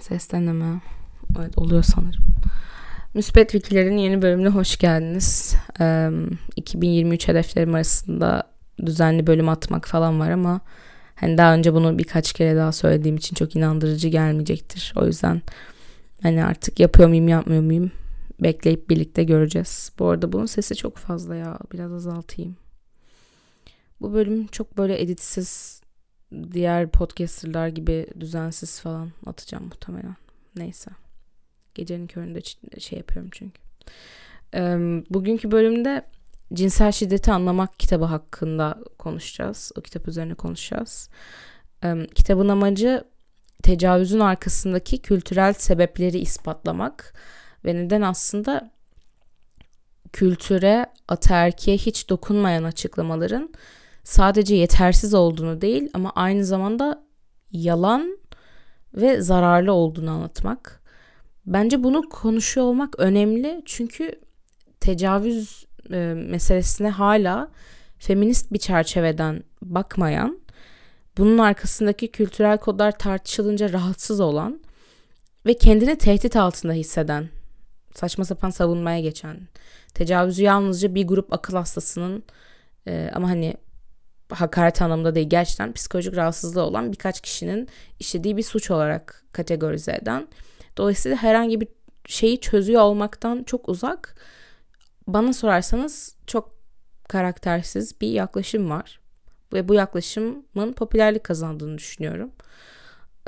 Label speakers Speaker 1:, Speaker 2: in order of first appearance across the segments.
Speaker 1: Ses deneme. Evet oluyor sanırım. Müspet Fikirler'in yeni bölümüne hoş geldiniz. Ee, 2023 hedeflerim arasında düzenli bölüm atmak falan var ama hani daha önce bunu birkaç kere daha söylediğim için çok inandırıcı gelmeyecektir. O yüzden hani artık yapıyor muyum yapmıyor muyum bekleyip birlikte göreceğiz. Bu arada bunun sesi çok fazla ya. Biraz azaltayım. Bu bölüm çok böyle editsiz diğer podcasterlar gibi düzensiz falan atacağım muhtemelen. Neyse. Gecenin köründe şey yapıyorum çünkü. Bugünkü bölümde cinsel şiddeti anlamak kitabı hakkında konuşacağız. O kitap üzerine konuşacağız. Kitabın amacı tecavüzün arkasındaki kültürel sebepleri ispatlamak ve neden aslında kültüre, ataerkiye hiç dokunmayan açıklamaların sadece yetersiz olduğunu değil ama aynı zamanda yalan ve zararlı olduğunu anlatmak. Bence bunu konuşuyor olmak önemli çünkü tecavüz e, meselesine hala feminist bir çerçeveden bakmayan, bunun arkasındaki kültürel kodlar tartışılınca rahatsız olan ve kendini tehdit altında hisseden, saçma sapan savunmaya geçen, tecavüzü yalnızca bir grup akıl hastasının e, ama hani hakaret anlamında değil gerçekten psikolojik rahatsızlığı olan birkaç kişinin işlediği bir suç olarak kategorize eden. Dolayısıyla herhangi bir şeyi çözüyor olmaktan çok uzak. Bana sorarsanız çok karaktersiz bir yaklaşım var. Ve bu yaklaşımın popülerlik kazandığını düşünüyorum.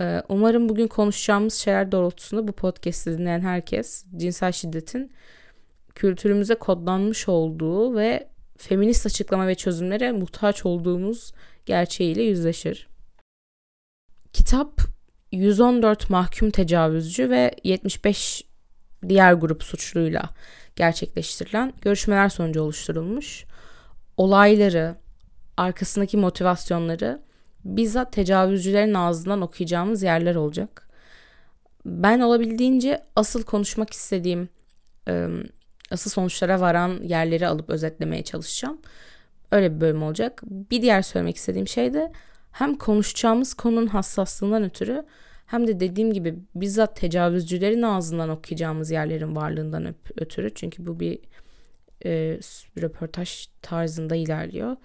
Speaker 1: Ee, umarım bugün konuşacağımız şeyler doğrultusunda bu podcast'i dinleyen herkes cinsel şiddetin kültürümüze kodlanmış olduğu ve feminist açıklama ve çözümlere muhtaç olduğumuz gerçeğiyle yüzleşir. Kitap 114 mahkum tecavüzcü ve 75 diğer grup suçluyla gerçekleştirilen görüşmeler sonucu oluşturulmuş. Olayları, arkasındaki motivasyonları bizzat tecavüzcülerin ağzından okuyacağımız yerler olacak. Ben olabildiğince asıl konuşmak istediğim asıl sonuçlara varan yerleri alıp özetlemeye çalışacağım. Öyle bir bölüm olacak. Bir diğer söylemek istediğim şey de hem konuşacağımız konunun hassaslığından ötürü hem de dediğim gibi bizzat tecavüzcülerin ağzından okuyacağımız yerlerin varlığından ötürü. Çünkü bu bir e, röportaj tarzında ilerliyor.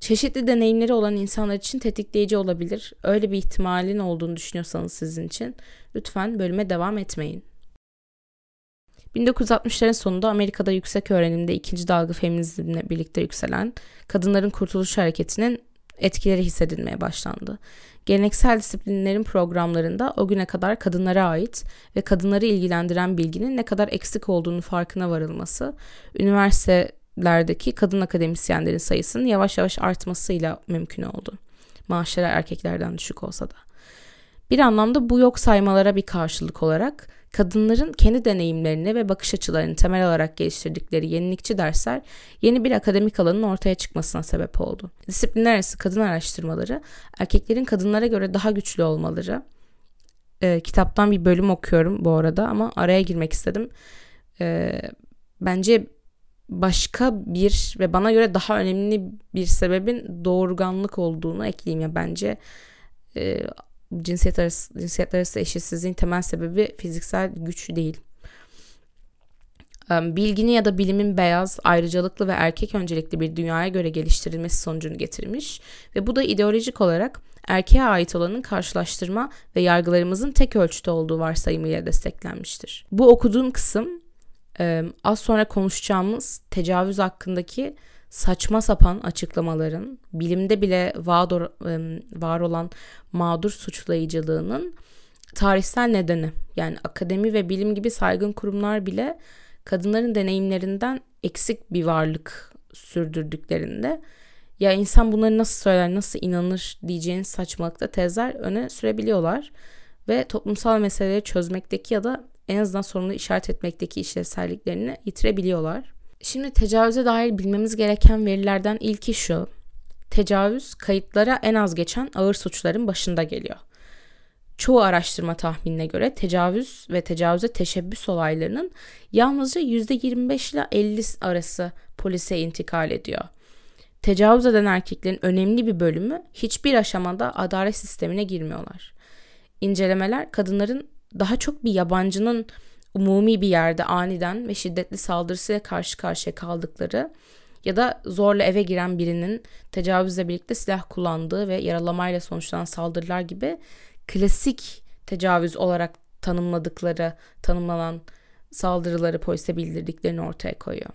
Speaker 1: Çeşitli deneyimleri olan insanlar için tetikleyici olabilir. Öyle bir ihtimalin olduğunu düşünüyorsanız sizin için lütfen bölüme devam etmeyin. 1960'ların sonunda Amerika'da yüksek öğrenimde ikinci dalga feminizmle birlikte yükselen kadınların kurtuluş hareketinin etkileri hissedilmeye başlandı. Geleneksel disiplinlerin programlarında o güne kadar kadınlara ait ve kadınları ilgilendiren bilginin ne kadar eksik olduğunu farkına varılması, üniversitelerdeki kadın akademisyenlerin sayısının yavaş yavaş artmasıyla mümkün oldu. Maaşları erkeklerden düşük olsa da. Bir anlamda bu yok saymalara bir karşılık olarak kadınların kendi deneyimlerini ve bakış açılarını temel olarak geliştirdikleri yenilikçi dersler yeni bir akademik alanın ortaya çıkmasına sebep oldu. Disiplinler arası kadın araştırmaları, erkeklerin kadınlara göre daha güçlü olmaları, e, kitaptan bir bölüm okuyorum bu arada ama araya girmek istedim. E, bence başka bir ve bana göre daha önemli bir sebebin doğurganlık olduğunu ekleyeyim ya bence e, cinsiyet arası, cinsiyetler arası eşitsizliğin temel sebebi fiziksel güç değil. Bilginin ya da bilimin beyaz, ayrıcalıklı ve erkek öncelikli bir dünyaya göre geliştirilmesi sonucunu getirmiş ve bu da ideolojik olarak erkeğe ait olanın karşılaştırma ve yargılarımızın tek ölçüde olduğu varsayımıyla desteklenmiştir. Bu okuduğum kısım az sonra konuşacağımız tecavüz hakkındaki saçma sapan açıklamaların bilimde bile var, olan mağdur suçlayıcılığının tarihsel nedeni. Yani akademi ve bilim gibi saygın kurumlar bile kadınların deneyimlerinden eksik bir varlık sürdürdüklerinde ya insan bunları nasıl söyler, nasıl inanır diyeceğiniz saçmalıkta tezler öne sürebiliyorlar ve toplumsal meseleleri çözmekteki ya da en azından sorunu işaret etmekteki işlevselliklerini yitirebiliyorlar. Şimdi tecavüze dair bilmemiz gereken verilerden ilki şu. Tecavüz kayıtlara en az geçen ağır suçların başında geliyor. Çoğu araştırma tahminine göre tecavüz ve tecavüze teşebbüs olaylarının yalnızca %25 ile 50 arası polise intikal ediyor. Tecavüz eden erkeklerin önemli bir bölümü hiçbir aşamada adalet sistemine girmiyorlar. incelemeler kadınların daha çok bir yabancının umumi bir yerde aniden ve şiddetli saldırısıyla karşı karşıya kaldıkları ya da zorla eve giren birinin tecavüzle birlikte silah kullandığı ve yaralamayla sonuçlanan saldırılar gibi klasik tecavüz olarak tanımladıkları, tanımlanan saldırıları polise bildirdiklerini ortaya koyuyor.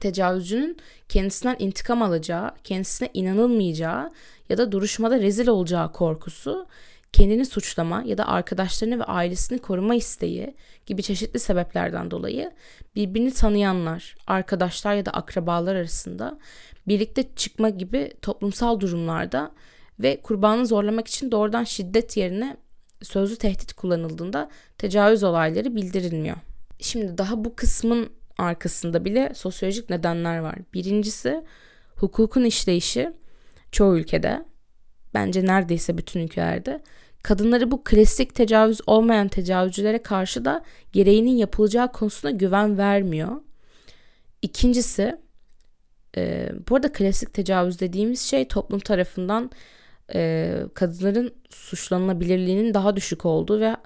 Speaker 1: Tecavüzcünün kendisinden intikam alacağı, kendisine inanılmayacağı ya da duruşmada rezil olacağı korkusu kendini suçlama ya da arkadaşlarını ve ailesini koruma isteği gibi çeşitli sebeplerden dolayı birbirini tanıyanlar, arkadaşlar ya da akrabalar arasında birlikte çıkma gibi toplumsal durumlarda ve kurbanı zorlamak için doğrudan şiddet yerine sözlü tehdit kullanıldığında tecavüz olayları bildirilmiyor. Şimdi daha bu kısmın arkasında bile sosyolojik nedenler var. Birincisi hukukun işleyişi çoğu ülkede bence neredeyse bütün ülkelerde kadınları bu klasik tecavüz olmayan tecavüzcülere karşı da gereğinin yapılacağı konusunda güven vermiyor. İkincisi e, bu arada klasik tecavüz dediğimiz şey toplum tarafından e, kadınların suçlanılabilirliğinin daha düşük olduğu ve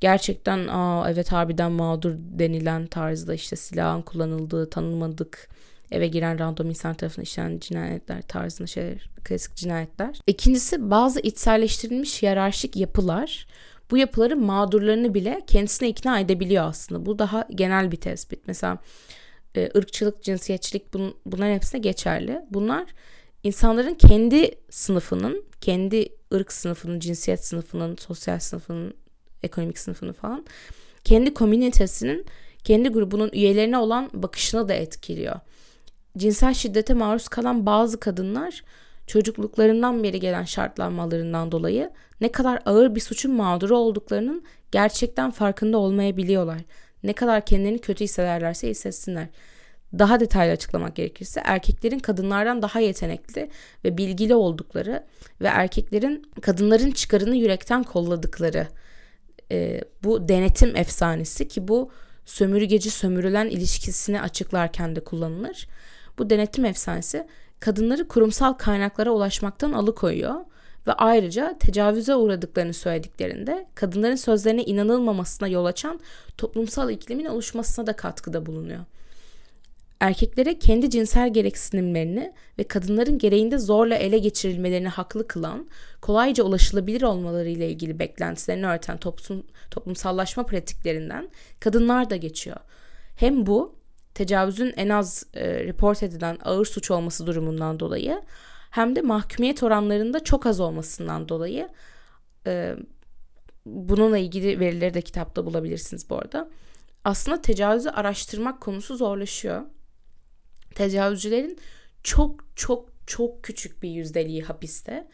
Speaker 1: gerçekten Aa, evet harbiden mağdur denilen tarzda işte silahın kullanıldığı tanınmadık eve giren random insan tarafından işlenen cinayetler tarzında şeyler, klasik cinayetler. İkincisi bazı içselleştirilmiş hiyerarşik yapılar bu yapıların mağdurlarını bile kendisine ikna edebiliyor aslında. Bu daha genel bir tespit. Mesela e, ırkçılık, cinsiyetçilik bun, bunların hepsine geçerli. Bunlar insanların kendi sınıfının, kendi ırk sınıfının, cinsiyet sınıfının, sosyal sınıfının, ekonomik sınıfını falan kendi komünitesinin, kendi grubunun üyelerine olan bakışını da etkiliyor cinsel şiddete maruz kalan bazı kadınlar çocukluklarından beri gelen şartlanmalarından dolayı ne kadar ağır bir suçun mağduru olduklarının gerçekten farkında olmayabiliyorlar. Ne kadar kendilerini kötü hissederlerse hissetsinler. Daha detaylı açıklamak gerekirse erkeklerin kadınlardan daha yetenekli ve bilgili oldukları ve erkeklerin kadınların çıkarını yürekten kolladıkları e, bu denetim efsanesi ki bu sömürgeci sömürülen ilişkisini açıklarken de kullanılır. Bu denetim efsanesi kadınları kurumsal kaynaklara ulaşmaktan alıkoyuyor ve ayrıca tecavüze uğradıklarını söylediklerinde kadınların sözlerine inanılmamasına yol açan toplumsal iklimin oluşmasına da katkıda bulunuyor. Erkeklere kendi cinsel gereksinimlerini ve kadınların gereğinde zorla ele geçirilmelerini haklı kılan, kolayca ulaşılabilir olmaları ile ilgili beklentilerini örten toplum, toplumsallaşma pratiklerinden kadınlar da geçiyor. Hem bu tecavüzün en az e, report edilen ağır suç olması durumundan dolayı hem de mahkumiyet oranlarında çok az olmasından dolayı e, bununla ilgili verileri de kitapta bulabilirsiniz bu arada. Aslında tecavüzü araştırmak konusu zorlaşıyor. Tecavüzcülerin çok çok çok küçük bir yüzdeliği hapiste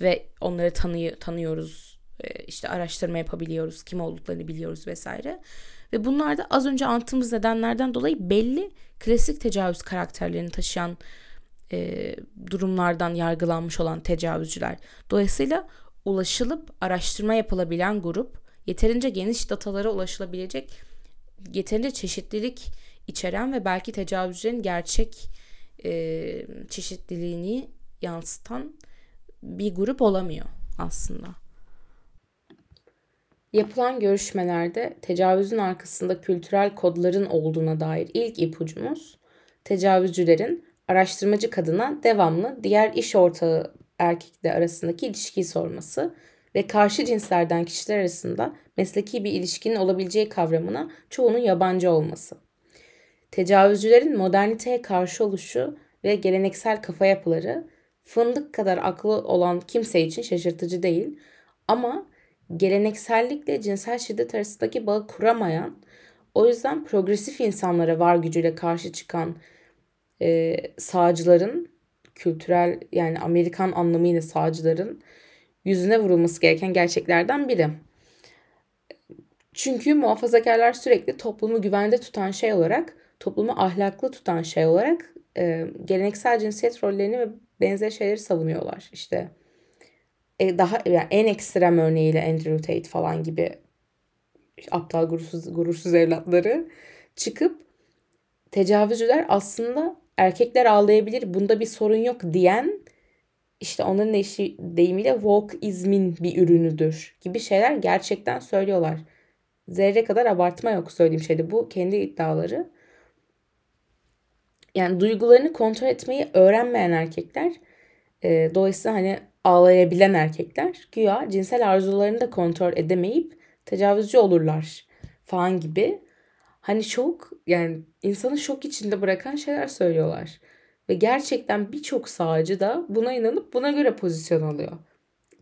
Speaker 1: ve onları tanı tanıyoruz e, işte araştırma yapabiliyoruz kim olduklarını biliyoruz vesaire ve bunlar da az önce anlattığımız nedenlerden dolayı belli klasik tecavüz karakterlerini taşıyan e, durumlardan yargılanmış olan tecavüzcüler. Dolayısıyla ulaşılıp araştırma yapılabilen grup yeterince geniş datalara ulaşılabilecek yeterince çeşitlilik içeren ve belki tecavüzcülerin gerçek e, çeşitliliğini yansıtan bir grup olamıyor aslında. Yapılan görüşmelerde tecavüzün arkasında kültürel kodların olduğuna dair ilk ipucumuz tecavüzcülerin araştırmacı kadına devamlı diğer iş ortağı erkekle arasındaki ilişkiyi sorması ve karşı cinslerden kişiler arasında mesleki bir ilişkinin olabileceği kavramına çoğunun yabancı olması. Tecavüzcülerin moderniteye karşı oluşu ve geleneksel kafa yapıları fındık kadar aklı olan kimse için şaşırtıcı değil ama geleneksellikle cinsel şiddet arasındaki bağı kuramayan, o yüzden progresif insanlara var gücüyle karşı çıkan e, sağcıların, kültürel yani Amerikan anlamıyla sağcıların yüzüne vurulması gereken gerçeklerden biri. Çünkü muhafazakarlar sürekli toplumu güvende tutan şey olarak, toplumu ahlaklı tutan şey olarak e, geleneksel cinsiyet rollerini ve benzer şeyleri savunuyorlar. İşte e, daha yani en ekstrem örneğiyle Andrew Tate falan gibi aptal gurursuz, gurursuz evlatları çıkıp tecavüzcüler aslında erkekler ağlayabilir bunda bir sorun yok diyen işte onların deyişi, deyimiyle wokeizmin bir ürünüdür gibi şeyler gerçekten söylüyorlar. Zerre kadar abartma yok söylediğim şeyde. Bu kendi iddiaları. Yani duygularını kontrol etmeyi öğrenmeyen erkekler e, dolayısıyla hani ağlayabilen erkekler güya cinsel arzularını da kontrol edemeyip tecavüzcü olurlar falan gibi. Hani çok yani insanı şok içinde bırakan şeyler söylüyorlar. Ve gerçekten birçok sağcı da buna inanıp buna göre pozisyon alıyor.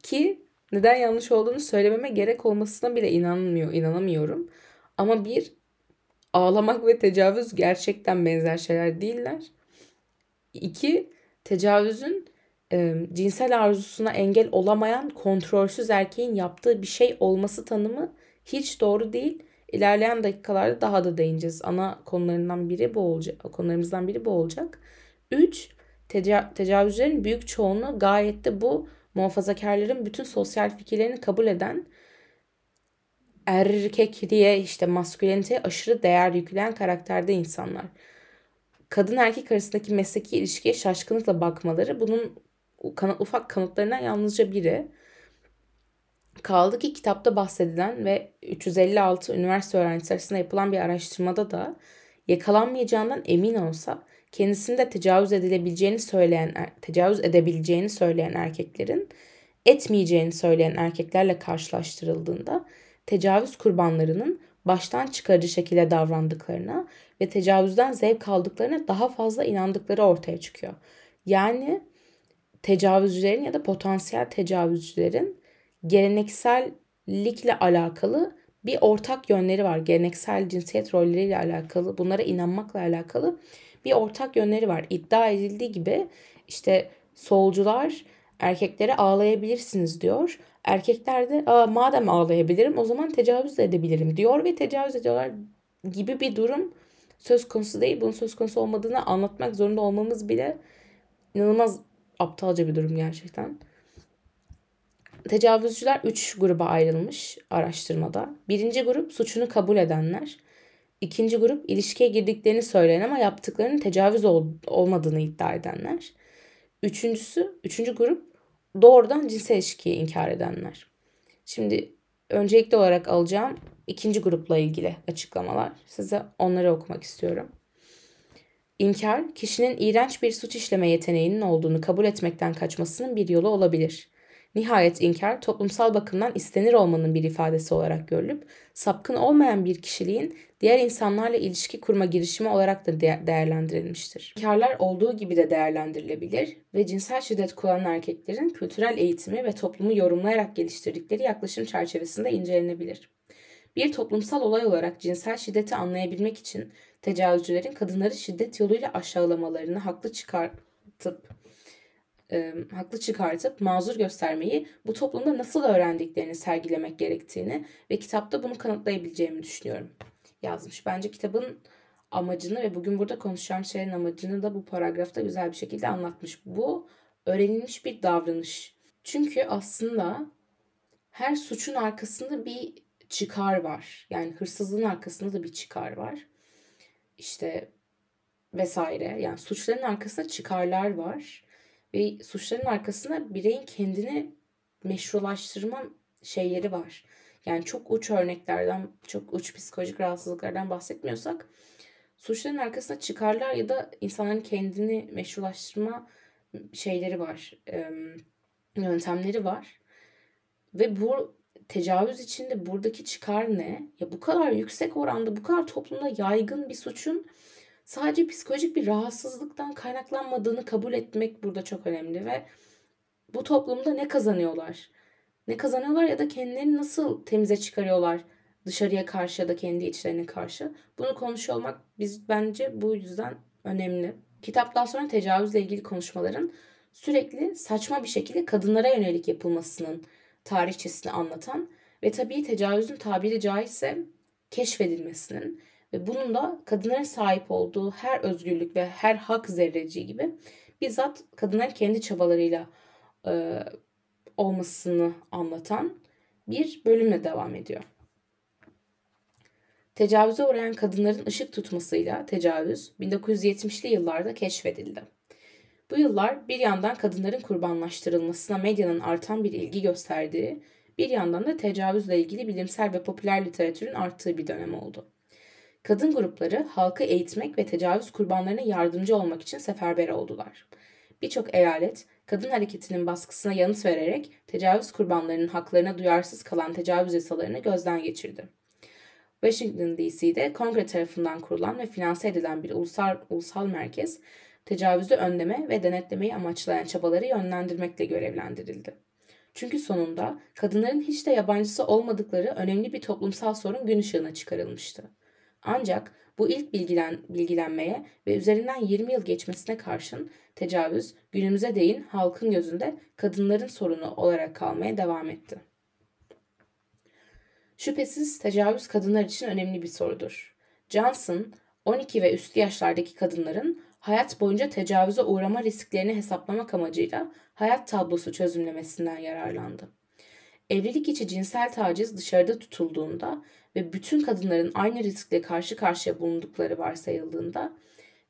Speaker 1: Ki neden yanlış olduğunu söylememe gerek olmasına bile inanmıyor, inanamıyorum. Ama bir ağlamak ve tecavüz gerçekten benzer şeyler değiller. İki, tecavüzün e, cinsel arzusuna engel olamayan kontrolsüz erkeğin yaptığı bir şey olması tanımı hiç doğru değil. İlerleyen dakikalarda daha da değineceğiz. Ana konularından biri bu olacak. Konularımızdan biri bu olacak. 3. Teca- tecavüzlerin büyük çoğunluğu gayet de bu muhafazakarların bütün sosyal fikirlerini kabul eden erkekliğe işte masküleniteye aşırı değer yükleyen karakterde insanlar. Kadın erkek arasındaki mesleki ilişkiye şaşkınlıkla bakmaları bunun ufak kanıtlarından yalnızca biri. Kaldı ki kitapta bahsedilen ve 356 üniversite öğrencisi arasında yapılan bir araştırmada da yakalanmayacağından emin olsa kendisinde tecavüz edilebileceğini söyleyen er, tecavüz edebileceğini söyleyen erkeklerin etmeyeceğini söyleyen erkeklerle karşılaştırıldığında tecavüz kurbanlarının baştan çıkarıcı şekilde davrandıklarına ve tecavüzden zevk aldıklarına daha fazla inandıkları ortaya çıkıyor. Yani tecavüzcülerin ya da potansiyel tecavüzcülerin geleneksellikle alakalı bir ortak yönleri var. Geleneksel cinsiyet rolleriyle alakalı, bunlara inanmakla alakalı bir ortak yönleri var. İddia edildiği gibi işte solcular erkeklere ağlayabilirsiniz diyor. Erkekler de Aa, madem ağlayabilirim o zaman tecavüz de edebilirim diyor ve tecavüz ediyorlar gibi bir durum söz konusu değil. Bunun söz konusu olmadığını anlatmak zorunda olmamız bile inanılmaz aptalca bir durum gerçekten. Tecavüzcüler 3 gruba ayrılmış araştırmada. Birinci grup suçunu kabul edenler. İkinci grup ilişkiye girdiklerini söyleyen ama yaptıklarının tecavüz ol, olmadığını iddia edenler. Üçüncüsü, üçüncü grup doğrudan cinsel ilişkiyi inkar edenler. Şimdi öncelikli olarak alacağım ikinci grupla ilgili açıklamalar. Size onları okumak istiyorum. İnkar, kişinin iğrenç bir suç işleme yeteneğinin olduğunu kabul etmekten kaçmasının bir yolu olabilir. Nihayet inkar toplumsal bakımdan istenir olmanın bir ifadesi olarak görülüp sapkın olmayan bir kişiliğin diğer insanlarla ilişki kurma girişimi olarak da de- değerlendirilmiştir. İnkarlar olduğu gibi de değerlendirilebilir ve cinsel şiddet kullanan erkeklerin kültürel eğitimi ve toplumu yorumlayarak geliştirdikleri yaklaşım çerçevesinde incelenebilir. Bir toplumsal olay olarak cinsel şiddeti anlayabilmek için tecavüzcülerin kadınları şiddet yoluyla aşağılamalarını haklı çıkartıp e, haklı çıkartıp mazur göstermeyi bu toplumda nasıl öğrendiklerini sergilemek gerektiğini ve kitapta bunu kanıtlayabileceğimi düşünüyorum yazmış. Bence kitabın amacını ve bugün burada konuşacağım şeylerin amacını da bu paragrafta güzel bir şekilde anlatmış. Bu öğrenilmiş bir davranış. Çünkü aslında her suçun arkasında bir çıkar var. Yani hırsızlığın arkasında da bir çıkar var. İşte vesaire. Yani suçların arkasında çıkarlar var. Ve suçların arkasında bireyin kendini meşrulaştırma şeyleri var. Yani çok uç örneklerden, çok uç psikolojik rahatsızlıklardan bahsetmiyorsak suçların arkasında çıkarlar ya da insanların kendini meşrulaştırma şeyleri var, yöntemleri var. Ve bu tecavüz içinde buradaki çıkar ne? Ya bu kadar yüksek oranda, bu kadar toplumda yaygın bir suçun sadece psikolojik bir rahatsızlıktan kaynaklanmadığını kabul etmek burada çok önemli ve bu toplumda ne kazanıyorlar? Ne kazanıyorlar ya da kendilerini nasıl temize çıkarıyorlar dışarıya karşı ya da kendi içlerine karşı? Bunu konuşuyor olmak biz bence bu yüzden önemli. Kitaptan sonra tecavüzle ilgili konuşmaların sürekli saçma bir şekilde kadınlara yönelik yapılmasının tarihçesini anlatan ve tabii tecavüzün tabiri caizse keşfedilmesinin ve bunun da kadınların sahip olduğu her özgürlük ve her hak zerreciği gibi bizzat kadınların kendi çabalarıyla e, olmasını anlatan bir bölümle devam ediyor. Tecavüze uğrayan kadınların ışık tutmasıyla tecavüz 1970'li yıllarda keşfedildi. Bu yıllar bir yandan kadınların kurbanlaştırılmasına medyanın artan bir ilgi gösterdiği, bir yandan da tecavüzle ilgili bilimsel ve popüler literatürün arttığı bir dönem oldu. Kadın grupları halkı eğitmek ve tecavüz kurbanlarına yardımcı olmak için seferber oldular. Birçok eyalet kadın hareketinin baskısına yanıt vererek tecavüz kurbanlarının haklarına duyarsız kalan tecavüz yasalarını gözden geçirdi. Washington DC'de kongre tarafından kurulan ve finanse edilen bir ulusal, ulusal merkez tecavüzü önleme ve denetlemeyi amaçlayan çabaları yönlendirmekle görevlendirildi. Çünkü sonunda kadınların hiç de yabancısı olmadıkları önemli bir toplumsal sorun gün ışığına çıkarılmıştı. Ancak bu ilk bilgilen, bilgilenmeye ve üzerinden 20 yıl geçmesine karşın tecavüz günümüze değin halkın gözünde kadınların sorunu olarak kalmaya devam etti. Şüphesiz tecavüz kadınlar için önemli bir sorudur. Johnson, 12 ve üstü yaşlardaki kadınların hayat boyunca tecavüze uğrama risklerini hesaplamak amacıyla hayat tablosu çözümlemesinden yararlandı. Evlilik içi cinsel taciz dışarıda tutulduğunda ve bütün kadınların aynı riskle karşı karşıya bulundukları varsayıldığında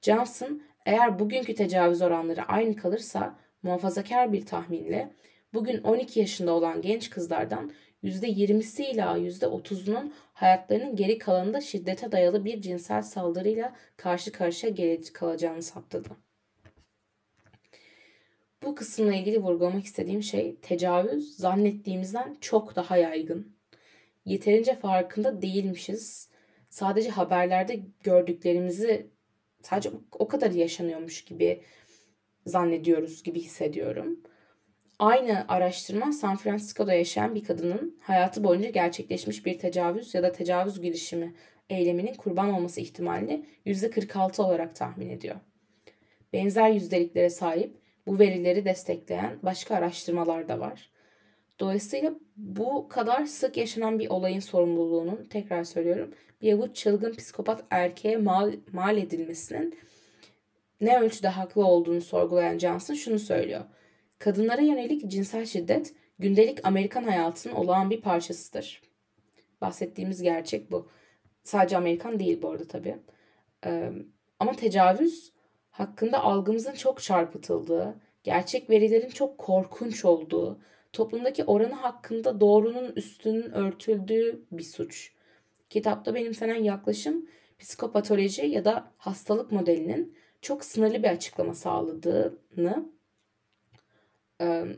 Speaker 1: Johnson eğer bugünkü tecavüz oranları aynı kalırsa muhafazakar bir tahminle bugün 12 yaşında olan genç kızlardan %20'si ila %30'unun hayatlarının geri kalanında şiddete dayalı bir cinsel saldırıyla karşı karşıya kalacağını saptadı. Bu kısımla ilgili vurgulamak istediğim şey tecavüz zannettiğimizden çok daha yaygın. Yeterince farkında değilmişiz. Sadece haberlerde gördüklerimizi sadece o kadar yaşanıyormuş gibi zannediyoruz gibi hissediyorum. Aynı araştırma San Francisco'da yaşayan bir kadının hayatı boyunca gerçekleşmiş bir tecavüz ya da tecavüz girişimi eyleminin kurban olması ihtimalini %46 olarak tahmin ediyor. Benzer yüzdeliklere sahip bu verileri destekleyen başka araştırmalar da var. Dolayısıyla bu kadar sık yaşanan bir olayın sorumluluğunun tekrar söylüyorum bir avuç çılgın psikopat erkeğe mal, mal edilmesinin ne ölçüde haklı olduğunu sorgulayan Johnson şunu söylüyor. Kadınlara yönelik cinsel şiddet gündelik Amerikan hayatının olağan bir parçasıdır. Bahsettiğimiz gerçek bu. Sadece Amerikan değil bu arada tabii. Ee, ama tecavüz hakkında algımızın çok çarpıtıldığı, gerçek verilerin çok korkunç olduğu, toplumdaki oranı hakkında doğrunun üstünün örtüldüğü bir suç. Kitapta benimsenen yaklaşım psikopatoloji ya da hastalık modelinin çok sınırlı bir açıklama sağladığını,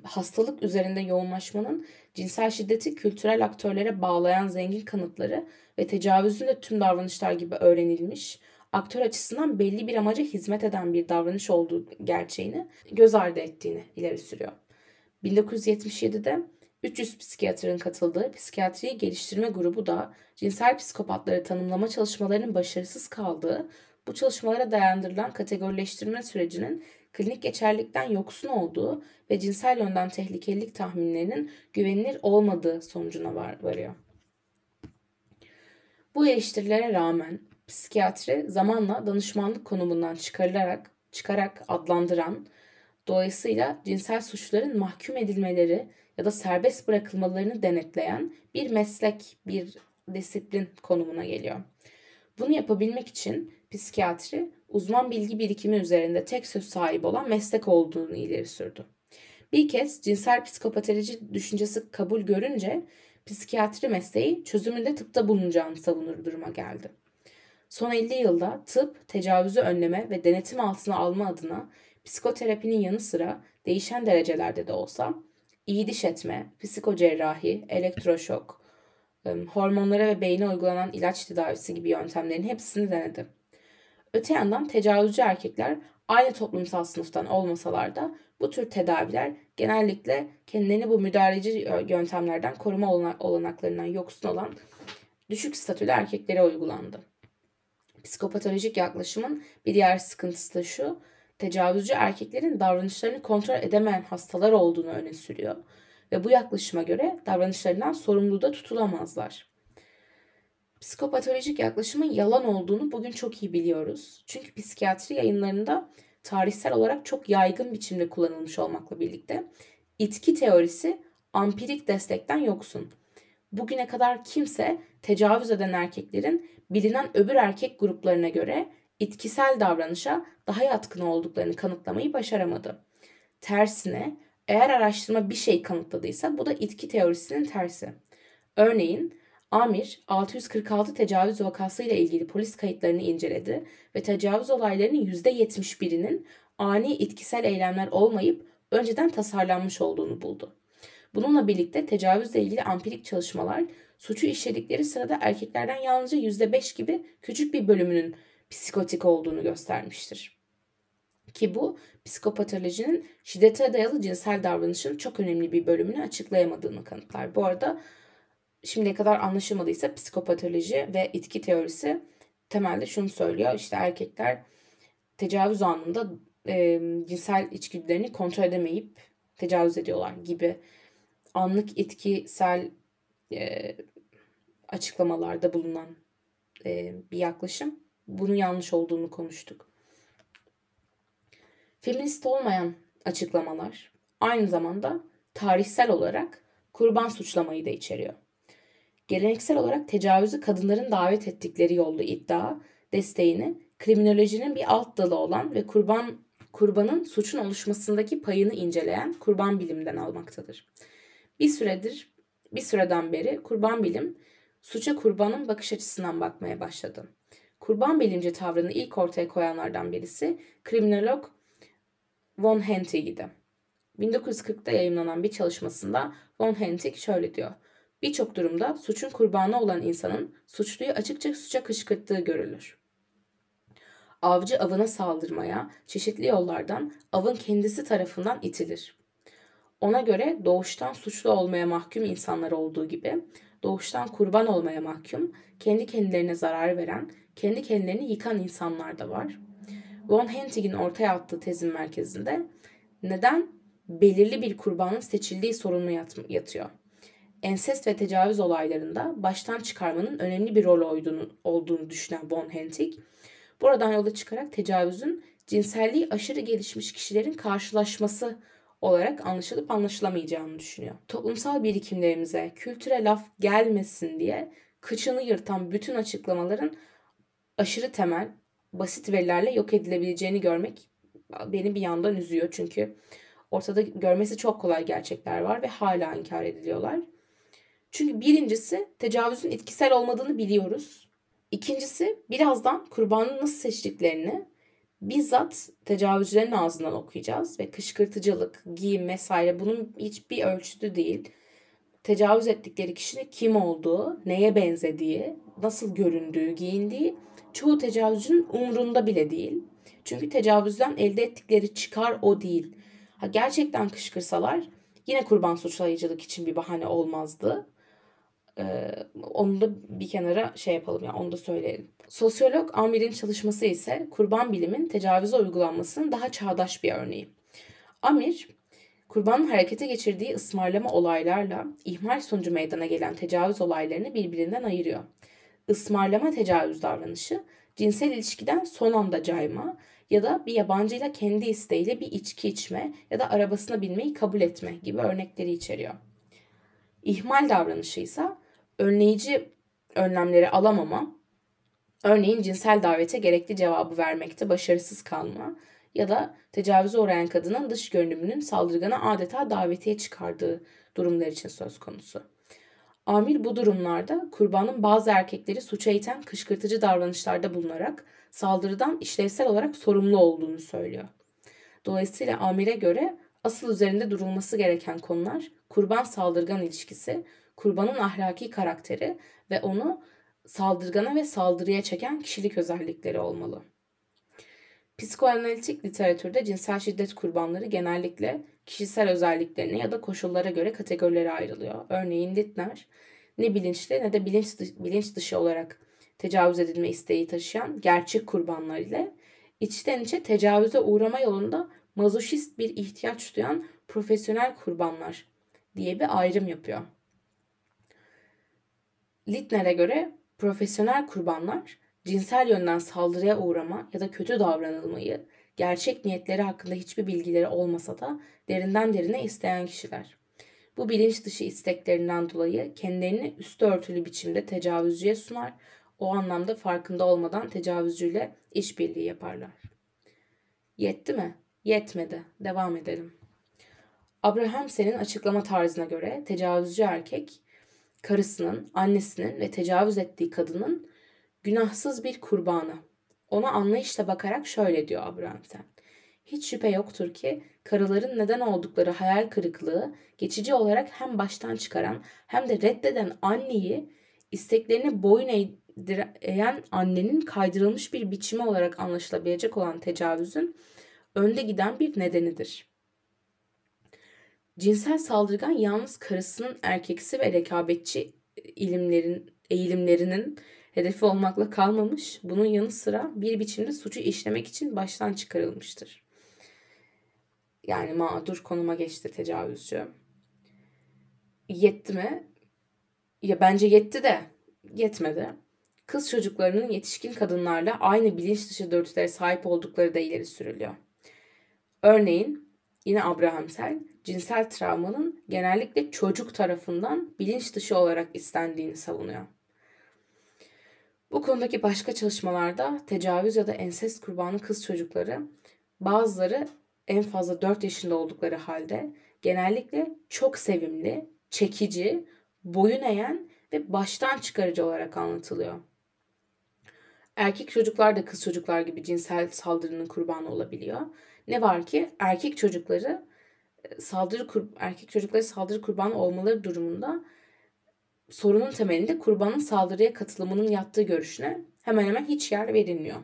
Speaker 1: hastalık üzerinde yoğunlaşmanın cinsel şiddeti kültürel aktörlere bağlayan zengin kanıtları ve tecavüzün de tüm davranışlar gibi öğrenilmiş, aktör açısından belli bir amaca hizmet eden bir davranış olduğu gerçeğini göz ardı ettiğini ileri sürüyor. 1977'de 300 psikiyatrın katıldığı psikiyatri geliştirme grubu da cinsel psikopatları tanımlama çalışmalarının başarısız kaldığı, bu çalışmalara dayandırılan kategorileştirme sürecinin klinik geçerlilikten yoksun olduğu ve cinsel yönden tehlikelilik tahminlerinin güvenilir olmadığı sonucuna var, varıyor. Bu eleştirilere rağmen psikiyatri zamanla danışmanlık konumundan çıkarılarak çıkarak adlandıran, dolayısıyla cinsel suçların mahkum edilmeleri ya da serbest bırakılmalarını denetleyen bir meslek, bir disiplin konumuna geliyor. Bunu yapabilmek için psikiyatri uzman bilgi birikimi üzerinde tek söz sahibi olan meslek olduğunu ileri sürdü. Bir kez cinsel psikopatoloji düşüncesi kabul görünce psikiyatri mesleği çözümünde tıpta bulunacağını savunur duruma geldi. Son 50 yılda tıp tecavüzü önleme ve denetim altına alma adına psikoterapinin yanı sıra değişen derecelerde de olsa iyi diş etme, psikocerrahi, elektroşok, hormonlara ve beyne uygulanan ilaç tedavisi gibi yöntemlerin hepsini denedi. Öte yandan tecavüzcü erkekler aynı toplumsal sınıftan olmasalar da bu tür tedaviler genellikle kendilerini bu müdahaleci yöntemlerden koruma olanaklarından yoksun olan düşük statülü erkeklere uygulandı. Psikopatolojik yaklaşımın bir diğer sıkıntısı da şu, tecavüzcü erkeklerin davranışlarını kontrol edemeyen hastalar olduğunu öne sürüyor ve bu yaklaşıma göre davranışlarından sorumlu da tutulamazlar. Psikopatolojik yaklaşımın yalan olduğunu bugün çok iyi biliyoruz. Çünkü psikiyatri yayınlarında tarihsel olarak çok yaygın biçimde kullanılmış olmakla birlikte itki teorisi ampirik destekten yoksun. Bugüne kadar kimse tecavüz eden erkeklerin bilinen öbür erkek gruplarına göre itkisel davranışa daha yatkın olduklarını kanıtlamayı başaramadı. Tersine eğer araştırma bir şey kanıtladıysa bu da itki teorisinin tersi. Örneğin Amir 646 tecavüz vakasıyla ilgili polis kayıtlarını inceledi ve tecavüz olaylarının %71'inin ani itkisel eylemler olmayıp önceden tasarlanmış olduğunu buldu. Bununla birlikte tecavüzle ilgili ampirik çalışmalar suçu işledikleri sırada erkeklerden yalnızca %5 gibi küçük bir bölümünün psikotik olduğunu göstermiştir. Ki bu psikopatolojinin şiddete dayalı cinsel davranışın çok önemli bir bölümünü açıklayamadığını kanıtlar. Bu arada şimdiye kadar anlaşılmadıysa psikopatoloji ve itki teorisi temelde şunu söylüyor. İşte erkekler tecavüz anında e, cinsel içgüdülerini kontrol edemeyip tecavüz ediyorlar gibi anlık etkisel e, açıklamalarda bulunan e, bir yaklaşım. Bunun yanlış olduğunu konuştuk. Feminist olmayan açıklamalar aynı zamanda tarihsel olarak kurban suçlamayı da içeriyor. Geleneksel olarak tecavüzü kadınların davet ettikleri yolda iddia, desteğini kriminolojinin bir alt dalı olan ve kurban kurbanın suçun oluşmasındaki payını inceleyen kurban bilimden almaktadır. Bir süredir, bir süreden beri kurban bilim suça kurbanın bakış açısından bakmaya başladı. Kurban bilimci tavrını ilk ortaya koyanlardan birisi kriminolog von Hentig'di. 1940'da yayınlanan bir çalışmasında von Hentig şöyle diyor. Birçok durumda suçun kurbanı olan insanın suçluyu açıkça suça kışkırttığı görülür. Avcı avına saldırmaya çeşitli yollardan avın kendisi tarafından itilir. Ona göre doğuştan suçlu olmaya mahkum insanlar olduğu gibi doğuştan kurban olmaya mahkum, kendi kendilerine zarar veren, kendi kendilerini yıkan insanlar da var. Von Hentig'in ortaya attığı tezin merkezinde neden belirli bir kurbanın seçildiği sorunu yatıyor. Ensest ve tecavüz olaylarında baştan çıkarmanın önemli bir rol olduğunu, olduğunu düşünen Von Hentig, buradan yola çıkarak tecavüzün cinselliği aşırı gelişmiş kişilerin karşılaşması olarak anlaşılıp anlaşılamayacağını düşünüyor. Toplumsal birikimlerimize kültüre laf gelmesin diye kıçını yırtan bütün açıklamaların aşırı temel, basit verilerle yok edilebileceğini görmek beni bir yandan üzüyor. Çünkü ortada görmesi çok kolay gerçekler var ve hala inkar ediliyorlar. Çünkü birincisi tecavüzün etkisel olmadığını biliyoruz. İkincisi birazdan kurbanı nasıl seçtiklerini bizzat tecavüzcülerin ağzından okuyacağız ve kışkırtıcılık, giyim vesaire bunun hiçbir ölçütü değil. Tecavüz ettikleri kişinin kim olduğu, neye benzediği, nasıl göründüğü, giyindiği çoğu tecavüzcünün umrunda bile değil. Çünkü tecavüzden elde ettikleri çıkar o değil. Ha gerçekten kışkırsalar yine kurban suçlayıcılık için bir bahane olmazdı. Ee, onu da bir kenara şey yapalım ya yani onu da söyleyelim. Sosyolog Amir'in çalışması ise kurban bilimin tecavüze uygulanmasının daha çağdaş bir örneği. Amir, kurbanın harekete geçirdiği ısmarlama olaylarla ihmal sonucu meydana gelen tecavüz olaylarını birbirinden ayırıyor. Ismarlama tecavüz davranışı cinsel ilişkiden son anda cayma ya da bir yabancıyla kendi isteğiyle bir içki içme ya da arabasına binmeyi kabul etme gibi örnekleri içeriyor. İhmal davranışı ise önleyici önlemleri alamama, örneğin cinsel davete gerekli cevabı vermekte başarısız kalma ya da tecavüze uğrayan kadının dış görünümünün saldırgana adeta davetiye çıkardığı durumlar için söz konusu. Amir bu durumlarda kurbanın bazı erkekleri suça iten kışkırtıcı davranışlarda bulunarak saldırıdan işlevsel olarak sorumlu olduğunu söylüyor. Dolayısıyla amire göre asıl üzerinde durulması gereken konular kurban saldırgan ilişkisi, kurbanın ahlaki karakteri ve onu saldırgana ve saldırıya çeken kişilik özellikleri olmalı. Psikoanalitik literatürde cinsel şiddet kurbanları genellikle kişisel özelliklerine ya da koşullara göre kategorilere ayrılıyor. Örneğin Littner ne bilinçli ne de bilinç, bilinç dışı olarak tecavüz edilme isteği taşıyan gerçek kurbanlar ile içten içe tecavüze uğrama yolunda mazoşist bir ihtiyaç duyan profesyonel kurbanlar diye bir ayrım yapıyor. Littner'e göre profesyonel kurbanlar cinsel yönden saldırıya uğrama ya da kötü davranılmayı gerçek niyetleri hakkında hiçbir bilgileri olmasa da derinden derine isteyen kişiler. Bu bilinç dışı isteklerinden dolayı kendilerini üstü örtülü biçimde tecavüzcüye sunar, o anlamda farkında olmadan tecavüzcüyle işbirliği yaparlar. Yetti mi? Yetmedi. Devam edelim. Abraham senin açıklama tarzına göre tecavüzcü erkek karısının, annesinin ve tecavüz ettiği kadının günahsız bir kurbanı. Ona anlayışla bakarak şöyle diyor Abraham sen. Hiç şüphe yoktur ki karıların neden oldukları hayal kırıklığı geçici olarak hem baştan çıkaran hem de reddeden anneyi isteklerini boyun eğen annenin kaydırılmış bir biçimi olarak anlaşılabilecek olan tecavüzün önde giden bir nedenidir. Cinsel saldırgan yalnız karısının erkeksi ve rekabetçi ilimlerin, eğilimlerinin hedefi olmakla kalmamış, bunun yanı sıra bir biçimde suçu işlemek için baştan çıkarılmıştır. Yani mağdur konuma geçti tecavüzcü. Yetti mi? Ya bence yetti de yetmedi. Kız çocuklarının yetişkin kadınlarla aynı bilinç dışı dürtülere sahip oldukları da ileri sürülüyor. Örneğin yine Abrahamsel cinsel travmanın genellikle çocuk tarafından bilinç dışı olarak istendiğini savunuyor. Bu konudaki başka çalışmalarda tecavüz ya da ensest kurbanı kız çocukları bazıları en fazla 4 yaşında oldukları halde genellikle çok sevimli, çekici, boyun eğen ve baştan çıkarıcı olarak anlatılıyor. Erkek çocuklar da kız çocuklar gibi cinsel saldırının kurbanı olabiliyor. Ne var ki erkek çocukları saldırı erkek çocukları saldırı kurbanı olmaları durumunda sorunun temelinde kurbanın saldırıya katılımının yattığı görüşüne hemen hemen hiç yer verilmiyor.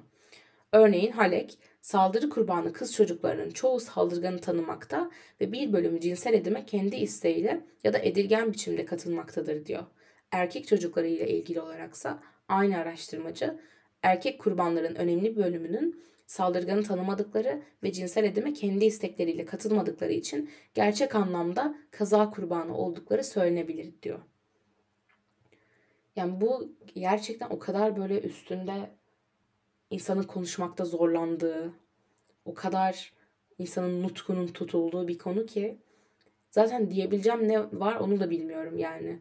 Speaker 1: Örneğin Halek, saldırı kurbanı kız çocuklarının çoğu saldırganı tanımakta ve bir bölümü cinsel edime kendi isteğiyle ya da edilgen biçimde katılmaktadır diyor. Erkek çocukları ile ilgili olaraksa aynı araştırmacı erkek kurbanların önemli bölümünün saldırganı tanımadıkları ve cinsel edime kendi istekleriyle katılmadıkları için gerçek anlamda kaza kurbanı oldukları söylenebilir diyor. Yani bu gerçekten o kadar böyle üstünde insanın konuşmakta zorlandığı, o kadar insanın nutkunun tutulduğu bir konu ki zaten diyebileceğim ne var onu da bilmiyorum yani.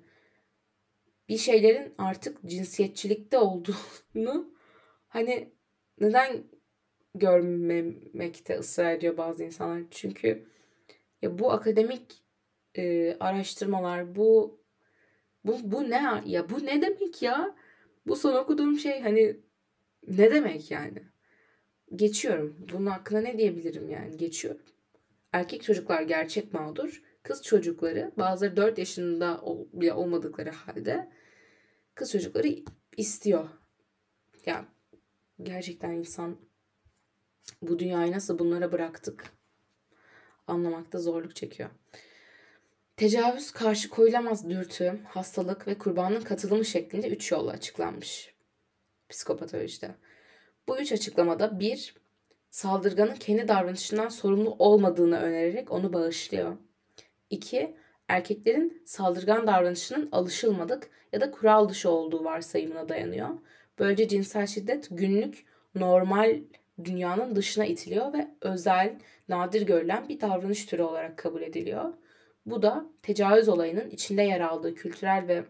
Speaker 1: Bir şeylerin artık cinsiyetçilikte olduğunu hani neden görmemekte ısrar ediyor bazı insanlar. Çünkü ya bu akademik e, araştırmalar, bu bu bu ne ya bu ne demek ya? Bu son okuduğum şey hani ne demek yani? Geçiyorum. Bunun hakkında ne diyebilirim yani? Geçiyorum. Erkek çocuklar gerçek mağdur. Kız çocukları bazıları 4 yaşında bile olmadıkları halde kız çocukları istiyor. Ya gerçekten insan bu dünyayı nasıl bunlara bıraktık anlamakta zorluk çekiyor. Tecavüz karşı koyulamaz dürtü, hastalık ve kurbanın katılımı şeklinde üç yolla açıklanmış psikopatolojide. Bu üç açıklamada bir, saldırganın kendi davranışından sorumlu olmadığını önererek onu bağışlıyor. İki, erkeklerin saldırgan davranışının alışılmadık ya da kural dışı olduğu varsayımına dayanıyor. Böylece cinsel şiddet günlük, normal dünyanın dışına itiliyor ve özel, nadir görülen bir davranış türü olarak kabul ediliyor. Bu da tecavüz olayının içinde yer aldığı kültürel ve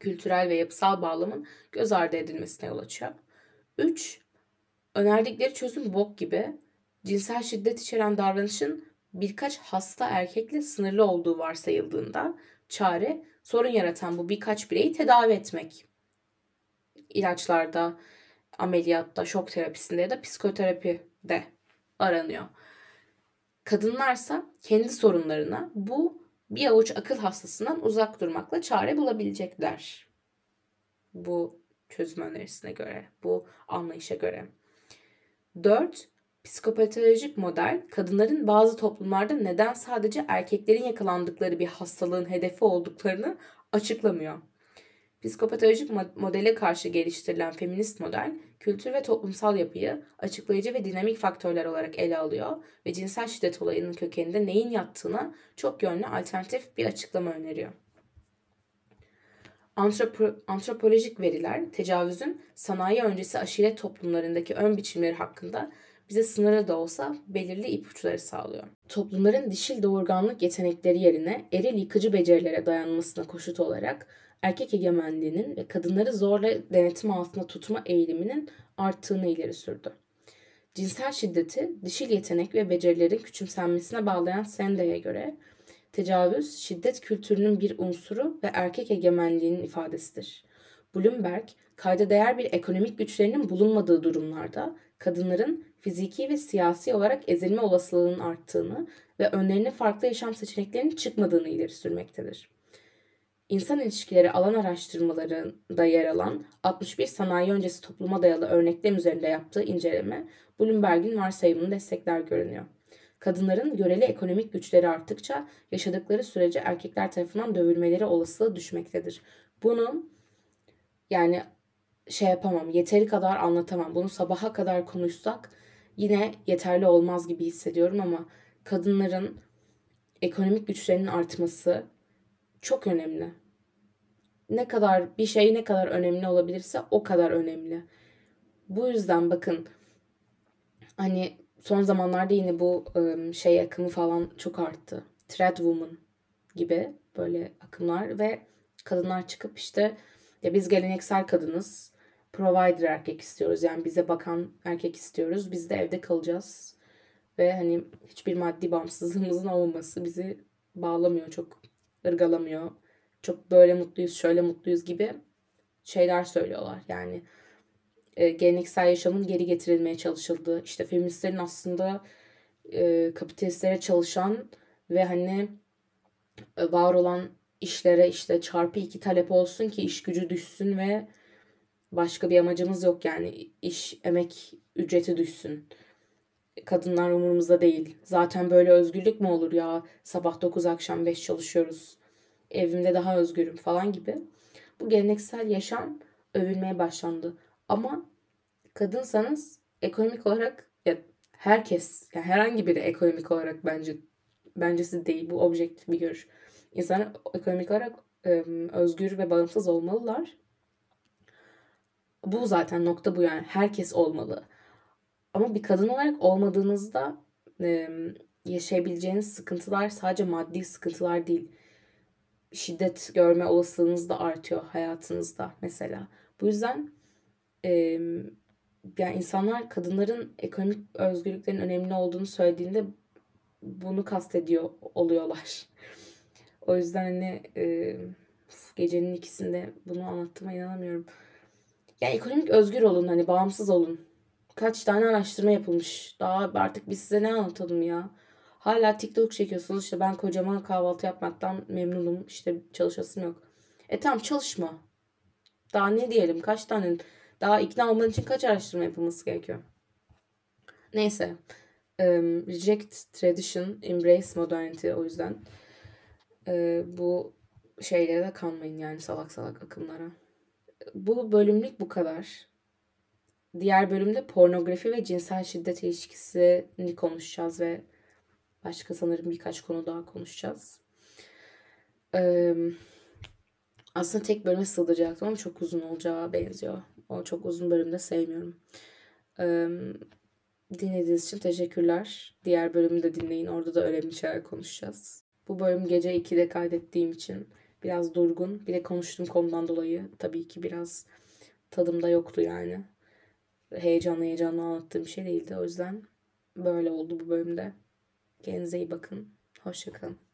Speaker 1: kültürel ve yapısal bağlamın göz ardı edilmesine yol açıyor. 3. Önerdikleri çözüm bok gibi cinsel şiddet içeren davranışın birkaç hasta erkekle sınırlı olduğu varsayıldığında çare sorun yaratan bu birkaç bireyi tedavi etmek. İlaçlarda, ameliyatta, şok terapisinde ya da psikoterapide aranıyor. Kadınlarsa kendi sorunlarına bu bir avuç akıl hastasından uzak durmakla çare bulabilecekler. Bu çözüm önerisine göre, bu anlayışa göre. 4. Psikopatolojik model kadınların bazı toplumlarda neden sadece erkeklerin yakalandıkları bir hastalığın hedefi olduklarını açıklamıyor. Psikopatolojik modele karşı geliştirilen feminist model, kültür ve toplumsal yapıyı açıklayıcı ve dinamik faktörler olarak ele alıyor ve cinsel şiddet olayının kökeninde neyin yattığına çok yönlü alternatif bir açıklama öneriyor. Antropo antropolojik veriler tecavüzün sanayi öncesi aşiret toplumlarındaki ön biçimleri hakkında bize sınırlı da olsa belirli ipuçları sağlıyor. Toplumların dişil doğurganlık yetenekleri yerine eril yıkıcı becerilere dayanmasına koşut olarak erkek egemenliğinin ve kadınları zorla denetim altında tutma eğiliminin arttığını ileri sürdü. Cinsel şiddeti dişil yetenek ve becerilerin küçümsenmesine bağlayan Senda'ya göre tecavüz şiddet kültürünün bir unsuru ve erkek egemenliğinin ifadesidir. Bloomberg, kayda değer bir ekonomik güçlerinin bulunmadığı durumlarda kadınların fiziki ve siyasi olarak ezilme olasılığının arttığını ve önlerine farklı yaşam seçeneklerinin çıkmadığını ileri sürmektedir. İnsan ilişkileri alan araştırmalarında yer alan 61 sanayi öncesi topluma dayalı örneklem üzerinde yaptığı inceleme Bloomberg'in varsayımını destekler görünüyor. Kadınların göreli ekonomik güçleri arttıkça yaşadıkları sürece erkekler tarafından dövülmeleri olasılığı düşmektedir. Bunu yani şey yapamam, yeteri kadar anlatamam. Bunu sabaha kadar konuşsak yine yeterli olmaz gibi hissediyorum ama kadınların ekonomik güçlerinin artması çok önemli. Ne kadar bir şey ne kadar önemli olabilirse o kadar önemli. Bu yüzden bakın hani son zamanlarda yine bu şey akımı falan çok arttı. Thread Woman gibi böyle akımlar ve kadınlar çıkıp işte ya biz geleneksel kadınız. Provider erkek istiyoruz. Yani bize bakan erkek istiyoruz. Biz de evde kalacağız. Ve hani hiçbir maddi bağımsızlığımızın olmaması bizi bağlamıyor. Çok ırgalamıyor. Çok böyle mutluyuz, şöyle mutluyuz gibi şeyler söylüyorlar. Yani e, geleneksel yaşamın geri getirilmeye çalışıldığı, işte feministlerin aslında e, kapitalistlere çalışan ve hani e, var olan işlere işte çarpı iki talep olsun ki iş gücü düşsün ve başka bir amacımız yok yani iş emek ücreti düşsün. Kadınlar umurumuzda değil. Zaten böyle özgürlük mü olur ya? Sabah 9 akşam 5 çalışıyoruz. Evimde daha özgürüm falan gibi. Bu geleneksel yaşam övülmeye başlandı. Ama kadınsanız ekonomik olarak ya herkes yani herhangi biri ekonomik olarak bence bencesi değil. Bu objektif bir görüş. İnsanlar ekonomik olarak özgür ve bağımsız olmalılar. Bu zaten nokta bu yani. Herkes olmalı. Ama bir kadın olarak olmadığınızda yaşayabileceğiniz sıkıntılar sadece maddi sıkıntılar değil. Şiddet görme olasılığınız da artıyor hayatınızda mesela. Bu yüzden yani insanlar kadınların ekonomik özgürlüklerin önemli olduğunu söylediğinde bunu kastediyor oluyorlar. O yüzden hani e, gecenin ikisinde bunu anlattığıma inanamıyorum. Yani ekonomik özgür olun hani bağımsız olun. Kaç tane araştırma yapılmış. Daha artık biz size ne anlatalım ya. Hala TikTok çekiyorsunuz işte ben kocama kahvaltı yapmaktan memnunum işte çalışasım yok. E tamam çalışma. Daha ne diyelim kaç tane daha ikna olman için kaç araştırma yapılması gerekiyor. Neyse. Um, reject tradition, embrace modernity o yüzden e, bu şeylere de kanmayın yani salak salak akımlara. Bu bölümlük bu kadar. Diğer bölümde pornografi ve cinsel şiddet ilişkisini konuşacağız ve başka sanırım birkaç konu daha konuşacağız. Ee, aslında tek bölüme sığdıracaktım ama çok uzun olacağı benziyor. O çok uzun bölümde sevmiyorum. Ee, dinlediğiniz için teşekkürler. Diğer bölümü de dinleyin. Orada da önemli şeyler konuşacağız. Bu bölüm gece 2'de kaydettiğim için biraz durgun. Bir de konuştuğum konudan dolayı tabii ki biraz tadımda yoktu yani. Heyecanlı heyecanlı anlattığım bir şey değildi. O yüzden böyle oldu bu bölümde. Kendinize iyi bakın. Hoşçakalın.